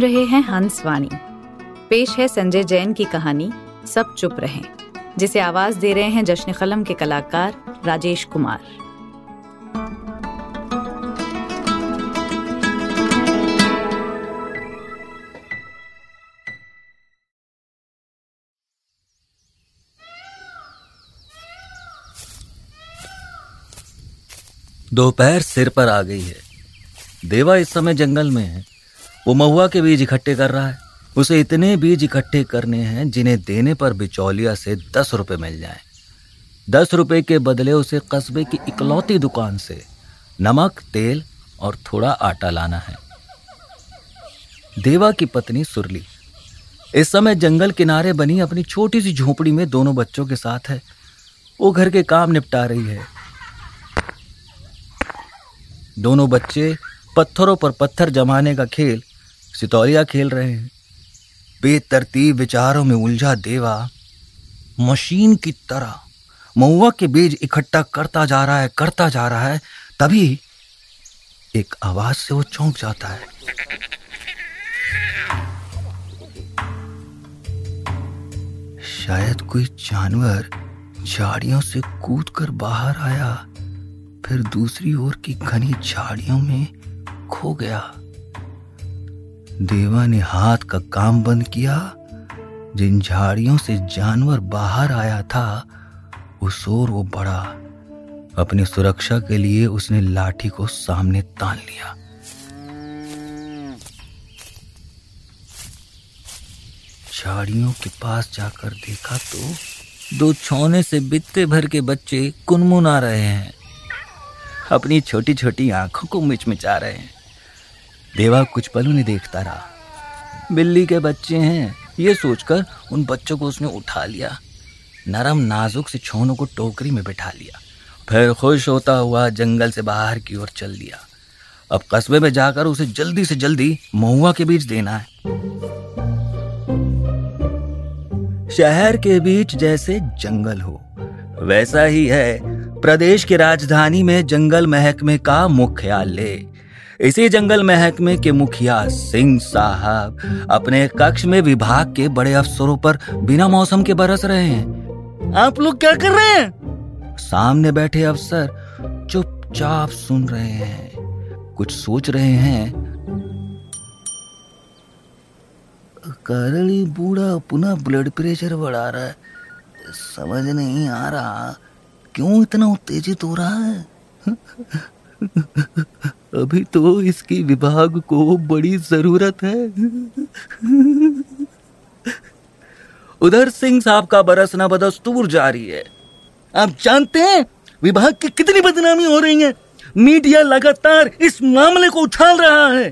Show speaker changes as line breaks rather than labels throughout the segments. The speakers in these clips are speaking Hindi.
रहे हैं हंस वाणी। पेश है संजय जैन की कहानी, सब चुप रहें, जिसे आवाज़ दे रहे हैं जश्न कलम के कलाकार राजेश कुमार।
दोपहर सिर पर आ गई है। देवा इस समय जंगल में है। वो महुआ के बीज इकट्ठे कर रहा है। उसे इतने बीज इकट्ठे करने हैं जिन्हें देने पर बिचौलिया से दस रुपये मिल जाए। दस रुपए के बदले उसे कस्बे की इकलौती दुकान से नमक, तेल और थोड़ा आटा लाना है। देवा की पत्नी सुरली। इस समय जंगल किनारे बनी अपनी छोटी सी झोपड़ी में दोनों बच्चों के साथ है। वो घर के काम निपटा रही है। दोनों बच्चे पत्थरों पर पत्थर जमाने का खेल सितौलिया खेल रहे हैं। बेतरतीब विचारों में उलझा देवा, मशीन की तरह। महुआ के बीज इकट्ठा करता जा रहा है, करता जा रहा है, तभी एक आवाज़ से वो चौंक जाता है। शायद कोई जानवर झाड़ियों से कूद कर बाहर आया, फिर दूसरी ओर की घनी झाड़ियों में खो गया। देवा ने हाथ का काम बंद किया। जिन झाड़ियों से जानवर बाहर आया था, उस ओर वो बढ़ा। अपनी सुरक्षा के लिए उसने लाठी को सामने तान लिया। झाड़ियों के पास जाकर देखा तो दो छोने से बित्ते भर के बच्चे कुनमुना रहे हैं। अपनी छोटी छोटी आँखों को मिचमिचा रहे हैं। देवा कुछ पलों ने देखता रहा। बिल्ली के बच्चे हैं, ये सोचकर उन बच्चों को उसने उठा लिया। नरम नाजुक से छोनों को टोकरी में बिठा लिया। फिर खुश होता हुआ जंगल से बाहर की ओर चल दिया। अब कस्बे में जाकर उसे जल्दी से जल्दी महुआ के बीच देना है। शहर के बीच जैसे जंगल हो, वैसा ही है। प्रदेश की राजधानी में जंगल महकमे का मुख्यालय। इसी जंगल महकमे के मुखिया सिंह साहब अपने कक्ष में विभाग के बड़े अफसरों पर बिना मौसम के बरस रहे हैं। आप लोग क्या कर रहे हैं? सामने बैठे अफसर चुपचाप सुन रहे हैं। कुछ सोच रहे हैं। करली बूढ़ा पुनः ब्लड प्रेशर बढ़ा रहा है। समझ नहीं आ रहा क्यों इतना उत्तेजित हो रहा है? अभी तो इसकी विभाग को बड़ी ज़रूरत है। उधर सिंह साहब का बरसना बदस्तूर जारी है। आप जानते हैं, विभाग की कितनी बदनामी हो रही है। मीडिया लगातार इस मामले को उछाल रहा है।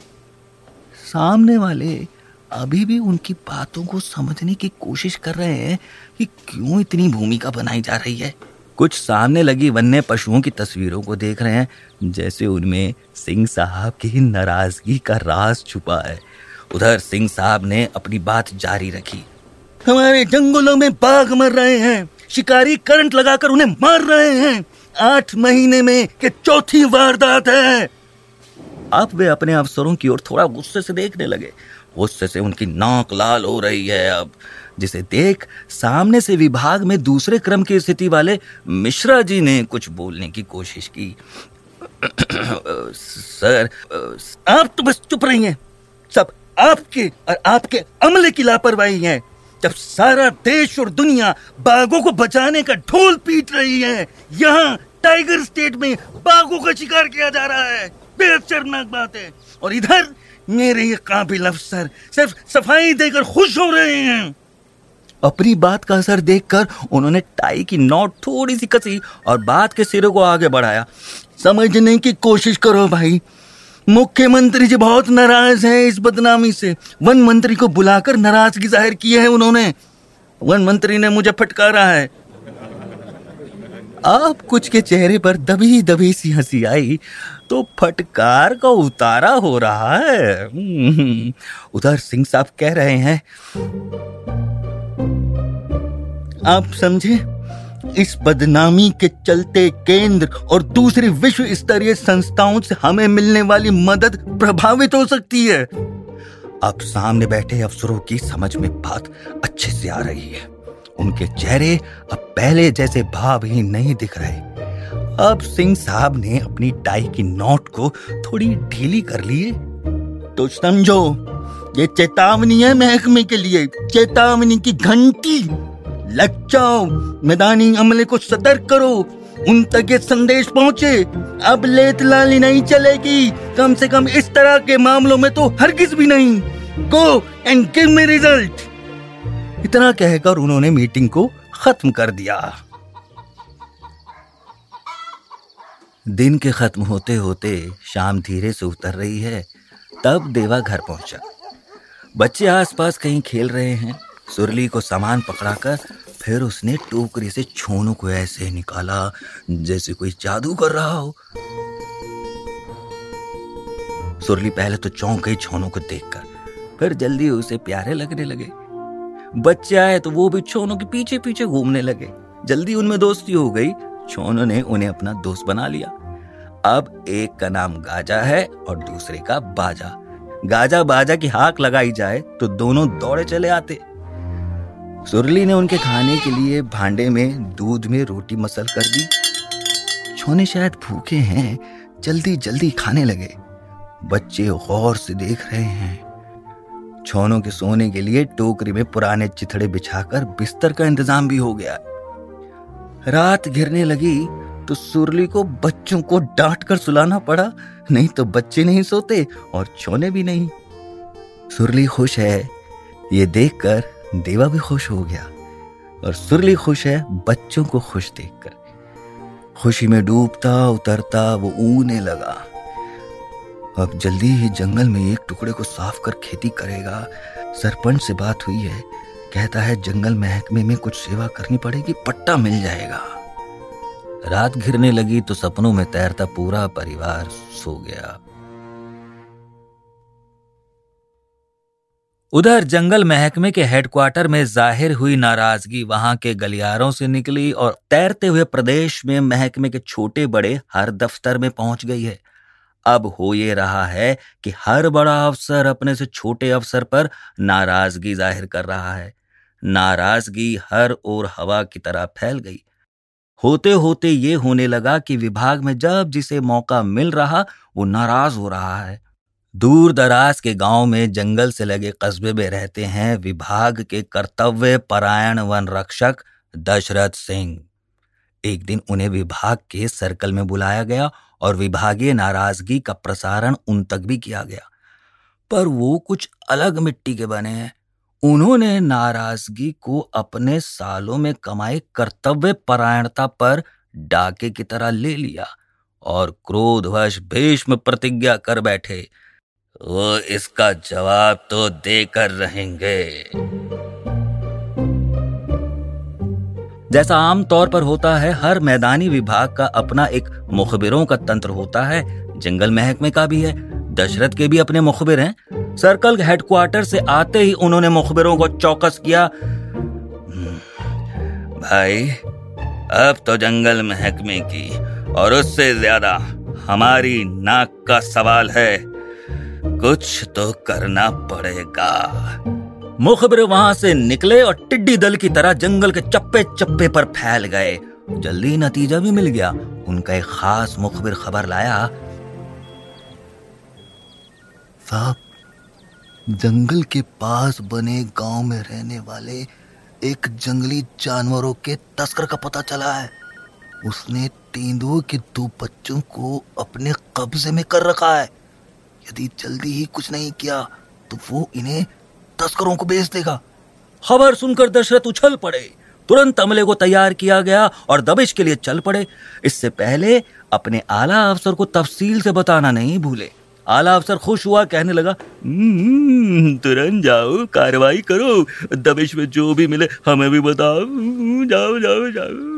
सामने वाले अभी भी उनकी बातों को समझने की कोशिश कर रहे हैं कि क्यों इतनी भूमिका बनाई जा रही है। कुछ सामने लगी वन्य पशुओं की तस्वीरों को देख रहे हैं जैसे उनमें सिंह साहब की नाराज़गी का राज छुपा है। उधर सिंह साहब ने अपनी बात जारी रखी। हमारे जंगलों में बाघ मर रहे हैं शिकारी करंट लगाकर उन्हें मार रहे हैं। आठ महीने में के चौथी वारदात है। अब वे अपने अफसरों की ओर थोड़ा गुस्से से देखने लगे। गुस्से से उनकी नाक लाल हो रही है अब। जिसे देख सामने से विभाग में दूसरे क्रम की स्थिति वाले मिश्रा जी ने कुछ बोलने की कोशिश की। सर, आप तो बस चुप रही हैं। सब आपके और आपके अमले की लापरवाही है। जब सारा देश और दुनिया बाघों को बचाने का ढोल पीट रही है, यहाँ टाइगर स्टेट में बाघों का शिकार किया जा रहा है। बेहद शर्मनाक बात है। और इधर, मेरे ये काबिल अफसर सिर्फ़ सफ़ाई देकर खुश हो रहे हैं। अपनी बात का असर देखकर उन्होंने टाई की नोट थोड़ी सी कसी और बात के सिरे को आगे बढ़ाया। समझने की कोशिश करो भाई। मुख्यमंत्री जी बहुत नाराज़ हैं इस बदनामी से। वन मंत्री को बुलाकर नाराज़गी ज़ाहिर की है उन्होंने। वन मंत्री ने मुझे फटकारा है। आप कुछ के चेहरे पर दबी दबी सी हँसी आई तो फटकार का उतारा हो रहा है। हम्म, उधर सिंह साहब कह रहे हैं आप समझे? इस बदनामी के चलते केंद्र और दूसरी विश्व स्तरीय संस्थाओं से हमें मिलने वाली मदद प्रभावित हो सकती है। अब सामने बैठे अफसरों की समझ में बात अच्छे से आ रही है। उनके चेहरे अब पहले जैसे भाव ही नहीं दिख रहे। अब सिंह साहब ने अपनी टाई की नोट को थोड़ी ढीली कर लिए तो समझो, ये चेतावनी है महकमे के लिए। चेतावनी की घंटी। लग जाओ। मैदानी अमले को सतर्क करो। उन तक ये संदेश पहुँचे। अब लेत लाली नहीं चलेगी। कम से कम इस तरह के मामलों में तो हर हरगिज भी नहीं। Go and give me result इतना कहकर उन्होंने मीटिंग को खत्म कर दिया। दिन के खत्म होते होते शाम धीरे से उतर रही है। तब देवा घर पहुँचा। बच्चे आसपास कहीं खेल रहे हैं। सुरली को सामान पकड़ाकर फिर उसने टोकरी से छोनों को ऐसे निकाला, जैसे कोई जादू कर रहा हो। सुरली पहले तो चौंक गई छोनों को देखकर, फिर जल्दी उसे प्यारे लगने लगे। बच्चे आए तो वो भी छोनों के पीछे पीछे घूमने लगे। जल्दी उनमें दोस्ती हो गई, छोनों ने उन्हें अपना दोस्त बना लिया। अब एक का नाम गाजा है और दूसरे का बाजा। गाजा बाजा की हाक लगाई जाए तो दोनों दौड़े चले आते। सुरली ने उनके खाने के लिए भांडे में दूध में रोटी मसल कर दी। छोने शायद भूखे हैं, जल्दी जल्दी खाने लगे। बच्चे गौर से देख रहे हैं। छोनों के सोने के लिए टोकरी में पुराने चिथड़े बिछाकर बिस्तर का इंतज़ाम भी हो गया। रात घिरने लगी तो सुरली को बच्चों को डांट कर सुलाना पड़ा। नहीं तो बच्चे नहीं सोते और छोने भी नहीं। सुरली खुश है। ये देखकर देवा भी खुश हो गया और सुरली खुश है बच्चों को खुश देखकर। खुशी में डूबता, उतरता, वो ऊने लगा। अब जल्दी ही जंगल में एक टुकड़े को साफ़ कर खेती करेगा। सरपंच से बात हुई है, कहता है, जंगल महकमे में कुछ सेवा करनी पड़ेगी, पट्टा मिल जाएगा। रात घिरने लगी तो सपनों में तैरता पूरा परिवार सो गया। उधर जंगल महकमे के हेडक्वार्टर में ज़ाहिर हुई नाराज़गी वहाँ के गलियारों से निकली और तैरते हुए प्रदेश में महकमे के छोटे बड़े हर दफ्तर में पहुँच गई है। अब हो ये रहा है कि हर बड़ा अफसर अपने से छोटे अफसर पर नाराज़गी ज़ाहिर कर रहा है। नाराज़गी हर ओर हवा की तरह फैल गई। होते होते ये होने लगा कि विभाग में जब जिसे मौका मिल रहा, वो नाराज़ हो रहा है। दूर दराज के गाँव में जंगल से लगे कस्बे में रहते हैं विभाग के कर्तव्य परायण वन रक्षक दशरथ सिंह। एक दिन उन्हें विभाग के सर्कल में बुलाया गया और विभागीय नाराज़गी का प्रसारण उन तक भी किया गया। पर वो कुछ अलग मिट्टी के बने हैं। उन्होंने नाराज़गी को अपने सालों में कमाए कर्तव्य परायणता पर डाके की तरह ले लिया और क्रोधवश भीष्म प्रतिज्ञा कर बैठे। वो इसका जवाब तो देकर रहेंगे। जैसा आम तौर पर होता है, हर मैदानी विभाग का अपना एक मुखबिरों का तंत्र होता है। जंगल महकमे का भी है, दशरथ के भी अपने मुखबिर हैं। सर्कल हेडक्वार्टर से आते ही उन्होंने मुखबिरों को चौकस किया। भाई, अब तो जंगल महकमे की, और उससे ज़्यादा हमारी नाक का सवाल है। कुछ तो करना पड़ेगा। मुखबिर वहाँ से निकले और टिड्डी दल की तरह जंगल के चप्पे चप्पे पर फैल गए। जल्दी नतीजा भी मिल गया। उनका एक खास मुखबिर खबर लाया।
साहब, जंगल के पास बने गाँव में रहने वाले एक जंगली जानवरों के तस्कर का पता चला है। उसने तेंदुओं के दो बच्चों को अपने कब्जे में कर रखा है। यदि जल्दी ही कुछ नहीं किया तो वो इन्हें तस्करों को बेच देगा।
खबर सुनकर दशरथ उछल पड़े। तुरंत अमले को तैयार किया गया और दबिश के लिए चल पड़े। इससे पहले अपने आला अफसर को तफसील से बताना नहीं भूले। आला अफसर खुश हुआ कहने लगा "हम्म, तुरंत जाओ कार्रवाई करो। दबिश में जो भी मिले हमें भी बताओ। जाओ जाओ जाओ।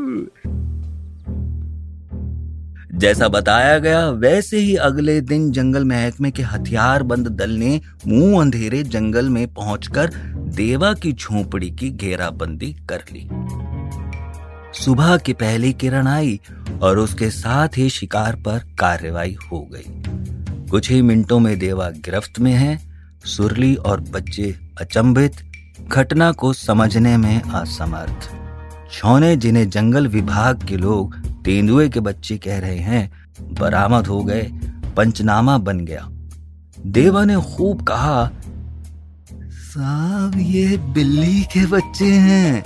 जैसा बताया गया, वैसे ही अगले दिन जंगल महकमे के हथियार बंद दल ने मुँह अंधेरे जंगल में पहुंचकर देवा की झोपड़ी की घेराबंदी कर ली। सुबह की पहली किरण आई और उसके साथ ही शिकार पर कार्रवाई हो गई। कुछ ही मिनटों में देवा गिरफ्त में है, सुरली और बच्चे अचंभित, घटना को समझने में असमर्थ। छौने जिन्हें जंगल विभाग के लोग तेंदुए के बच्चे कह रहे हैं, बरामद हो गए, पंचनामा बन गया। देवा ने खूब कहा,
साहब, ये बिल्ली के बच्चे हैं।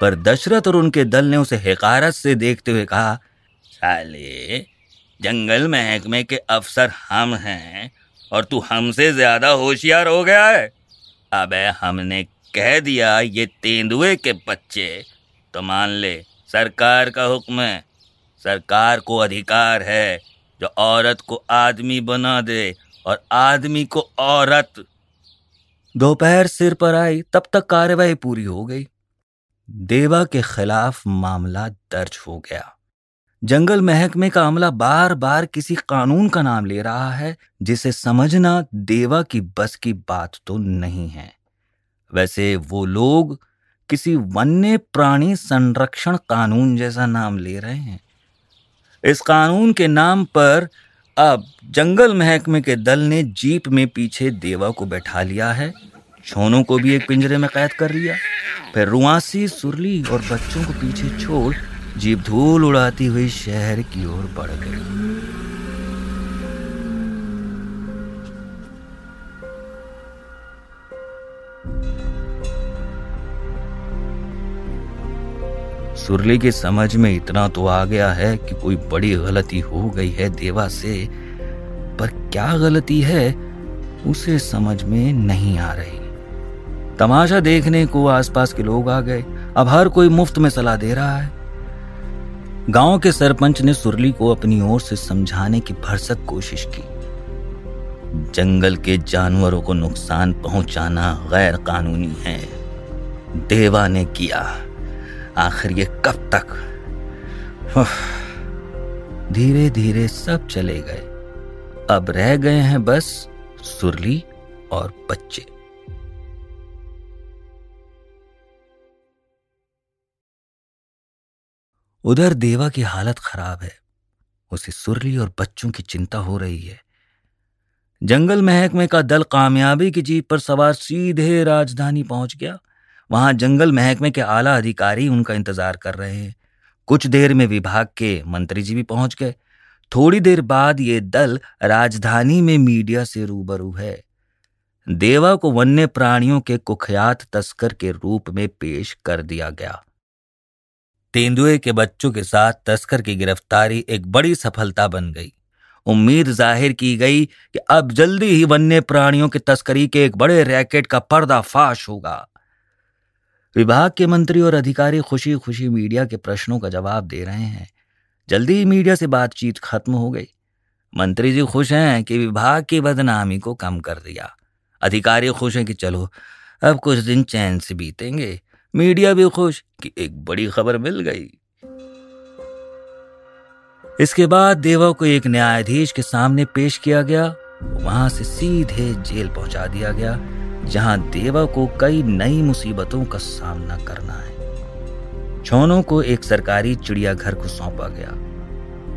पर दशरथ और उनके दल ने उसे हकारत से देखते हुए कहा, साले, जंगल महकमे के अफसर हम हैं और तू हमसे ज़्यादा होशियार हो गया है। अबे, हमने कह दिया ये तेंदुए के बच्चे तो मान ले, सरकार का हुक्म है। सरकार को अधिकार है जो औरत को आदमी बना दे और आदमी को औरत। दोपहर सिर पर आई, तब तक कार्रवाई पूरी हो गई। देवा के खिलाफ मामला दर्ज हो गया। जंगल महकमे का अमला बार बार किसी कानून का नाम ले रहा है, जिसे समझना देवा की बस की बात तो नहीं है। वैसे वो लोग किसी वन्य प्राणी संरक्षण कानून जैसा नाम ले रहे हैं। इस कानून के नाम पर अब जंगल महकमे के दल ने जीप में पीछे देवा को बैठा लिया है, छोनों को भी एक पिंजरे में कैद कर लिया। फिर रुआसी, सुरली और बच्चों को पीछे छोड़ जीप धूल उड़ाती हुई शहर की ओर बढ़ गई। सुरली की समझ में इतना तो आ गया है कि कोई बड़ी गलती हो गई है देवा से, पर क्या गलती है, उसे समझ में नहीं आ रही। तमाशा देखने को आसपास के लोग आ गए। अब हर कोई मुफ़्त में सलाह दे रहा है। गाँव के सरपंच ने सुरली को अपनी ओर से समझाने की भरसक कोशिश की। जंगल के जानवरों को नुकसान पहुंचाना गैर कानूनी है। देवा ने किया। आखिर ये कब तक? धीरे धीरे सब चले गए। अब रह गए हैं बस सुरली और बच्चे। उधर देवा की हालत खराब है। उसे सुरली और बच्चों की चिंता हो रही है। जंगल महकमे का दल कामयाबी की जीप पर सवार सीधे राजधानी पहुँच गया। वहाँ जंगल महकमे के आला अधिकारी उनका इंतज़ार कर रहे हैं। कुछ देर में विभाग के मंत्री जी भी पहुँच गए। थोड़ी देर बाद ये दल राजधानी में मीडिया से रूबरू है। देवा को वन्य प्राणियों के कुख्यात तस्कर के रूप में पेश कर दिया गया। तेंदुए के बच्चों के साथ तस्कर की गिरफ्तारी एक बड़ी सफलता बन गई। उम्मीद ज़ाहिर की गई कि अब जल्दी ही वन्य प्राणियों की तस्करी के एक बड़े रैकेट का पर्दाफाश होगा। विभाग के मंत्री और अधिकारी खुशी खुशी मीडिया के प्रश्नों का जवाब दे रहे हैं। जल्दी ही मीडिया से बातचीत खत्म हो गई। मंत्री जी खुश हैं कि विभाग की बदनामी को कम कर दिया। अधिकारी खुश हैं कि चलो, अब कुछ दिन चैन से बीतेंगे। मीडिया भी खुश कि एक बड़ी खबर मिल गई। इसके बाद देवा को एक न्यायाधीश के सामने पेश किया गया। वहाँ से सीधे जेल पहुँचा दिया गया। जहाँ देवा को कई नई मुसीबतों का सामना करना है। छोनों को एक सरकारी चिड़ियाघर को सौंपा गया।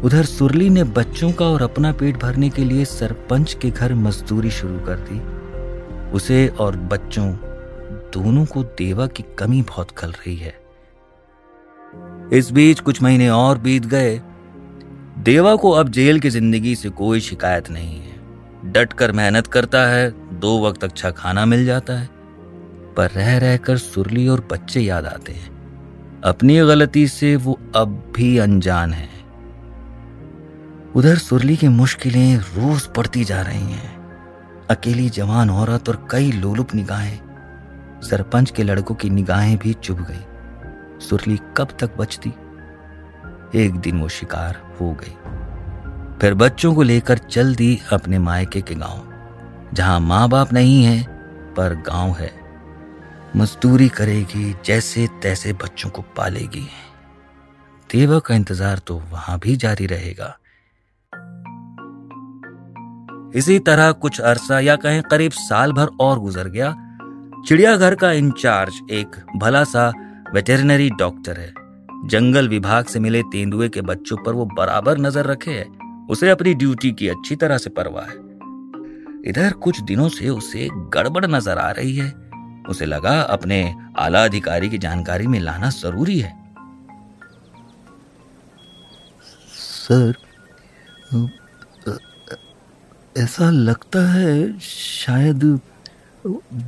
उधर सुरली ने बच्चों का और अपना पेट भरने के लिए सरपंच के घर मजदूरी शुरू कर दी। उसे और बच्चों, दोनों को देवा की कमी बहुत खल रही है। इस बीच कुछ महीने और बीत गए। देवा को अब जेल की ज़िंदगी से कोई शिकायत नहीं है। डटकर मेहनत करता है दो वक्त अच्छा खाना मिल जाता है। पर रह रहकर सुरली और बच्चे याद आते हैं। अपनी गलती से वो अब भी अनजान है। उधर सुरली की मुश्किलें रोज बढ़ती जा रही हैं। अकेली जवान औरत और कई लोलुप निगाहें। सरपंच के लड़कों की निगाहें भी चुभ गई। सुरली कब तक बचती? एक दिन वो शिकार हो गई। फिर बच्चों को लेकर चल दी अपने मायके के गाँव। जहाँ माँ बाप नहीं है, पर गाँव है। मजदूरी करेगी जैसे तैसे बच्चों को पालेगी। देवा का इंतज़ार तो वहाँ भी जारी रहेगा। इसी तरह कुछ अरसा या कहें करीब साल भर और गुजर गया। चिड़ियाघर का इंचार्ज एक भला सा वेटेरिनरी डॉक्टर है। जंगल विभाग से मिले तेंदुए के बच्चों पर वो बराबर नज़र रखे है। उसे अपनी ड्यूटी की अच्छी तरह से परवाह है। इधर कुछ दिनों से उसे गड़बड़ नज़र आ रही है। उसे लगा अपने आला अधिकारी की जानकारी में लाना ज़रूरी है।
सर ऐसा लगता है शायद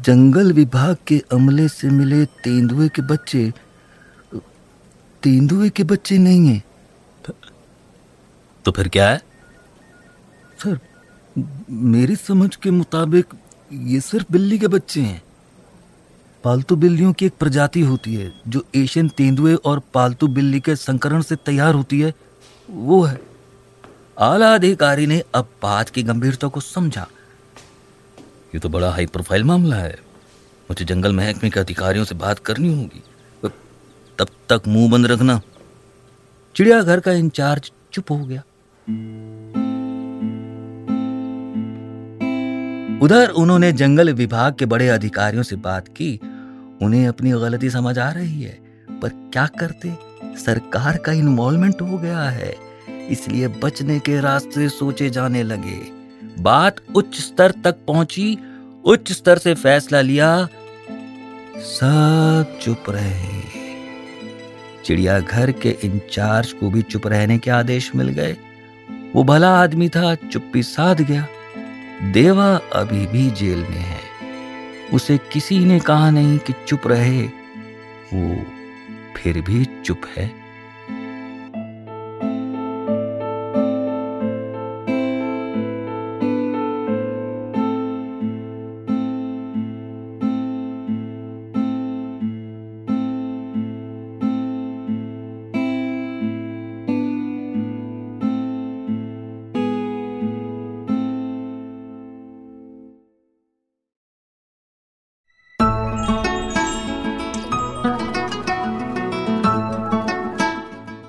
जंगल विभाग के अमले से मिले तेंदुए के बच्चे तेंदुए के बच्चे नहीं हैं।
तो फिर क्या है?
सर मेरी समझ के मुताबिक ये सिर्फ़ बिल्ली के बच्चे हैं। पालतू बिल्लियों की एक प्रजाति होती है, जो एशियन तेंदुए और पालतू बिल्ली के संकरण से तैयार होती है, वो है।
आला अधिकारी ने अब बात की गंभीरता को समझा। ये तो बड़ा हाई प्रोफ़ाइल मामला है। मुझे जंगल महकमे के अधिकारियों से बात करनी होगी। तब तक मुँह बंद रखना। चिड़ियाघर का इंचार्ज चुप हो गया। उधर उन्होंने जंगल विभाग के बड़े अधिकारियों से बात की। उन्हें अपनी गलती समझ आ रही है, पर क्या करते? सरकार का इन्वॉल्वमेंट हो गया है, इसलिए बचने के रास्ते सोचे जाने लगे। बात उच्च स्तर तक पहुँची, उच्च स्तर से फैसला लिया, सब चुप रहे। चिड़ियाघर के इंचार्ज को भी चुप रहने के आदेश मिल गए। वो भला आदमी था, चुप्पी साध गया। देवा अभी भी जेल में है। उसे किसी ने कहा नहीं कि चुप रहे, वो फिर भी चुप है।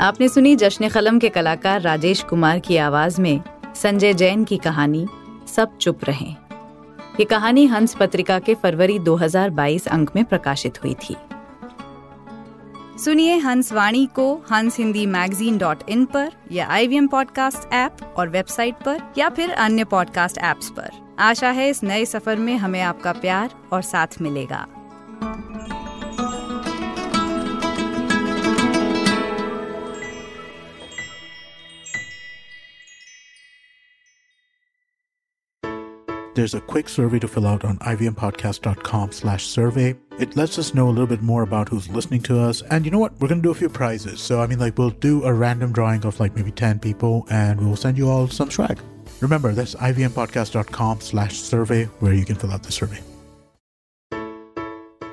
आपने सुनी जश्न कलम के कलाकार राजेश कुमार की आवाज़ में संजय जैन की कहानी, सब चुप रहें। ये कहानी हंस पत्रिका के फरवरी 2022 अंक में प्रकाशित हुई थी। सुनिए हंस वाणी को हंस हिंदी मैगजीन डॉट इन पर या आई वी पॉडकास्ट ऐप और वेबसाइट पर या फिर अन्य पॉडकास्ट ऐप्स पर। आशा है इस नए सफ़र में हमें आपका प्यार और साथ मिलेगा।
There's a quick survey to fill out on ivmpodcast.com slash survey. It lets us know a little bit more about who's listening to us. And you know what? We're going to do a few prizes. So, I mean, like, we'll do a random drawing of like maybe 10 people and we'll send you all some swag. Remember, that's ivmpodcast.com slash survey where you can fill out the survey.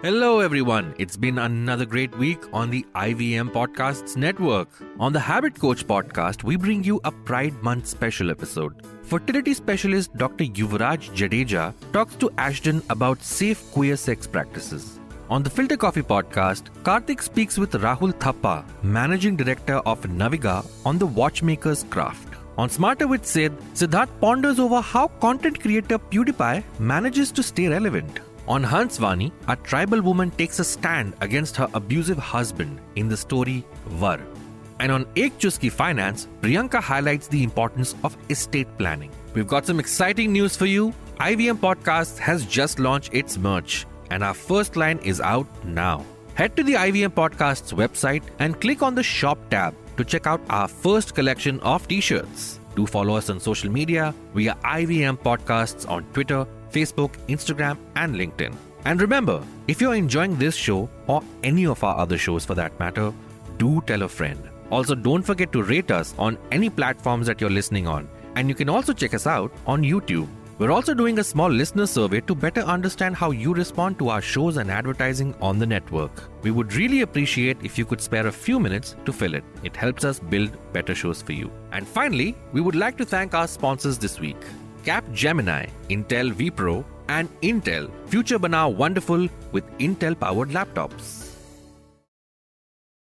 Hello, everyone. It's been another great week on the IVM Podcasts Network. On the Habit Coach podcast, we bring you a Pride Month special episode. Fertility specialist Dr. Yuvraj Jadeja talks to Ashton about safe queer sex practices. On the Filter Coffee podcast, Karthik speaks with Rahul Thappa, managing director of Naviga, on the watchmaker's craft. On Smarter with Sid, Siddharth ponders over how content creator PewDiePie manages to stay relevant. On Hanswani, a tribal woman takes a stand against her abusive husband in the story Var. And on Ek Chuski Finance, Priyanka highlights the importance of estate planning. We've got some exciting news for you. IVM Podcast has just launched its merch, and our first line is out now. Head to the IVM Podcast's website and click on the Shop tab to check out our first collection of t shirts. Do follow us on social media. We are IVM Podcasts on Twitter, Facebook, Instagram, and LinkedIn. And remember, if you're enjoying this show or any of our other shows for that matter, do tell a friend. Also, don't forget to rate us on any platforms that you're listening on. And you can also check us out on YouTube. We're also doing a small listener survey to better understand how you respond to our shows and advertising on the network. We would really appreciate if you could spare a few minutes to fill it. It helps us build better shows for you. And finally, we would like to thank our sponsors this week Cap Gemini, Intel vPro, and Intel. Future Banao Wonderful with Intel powered laptops.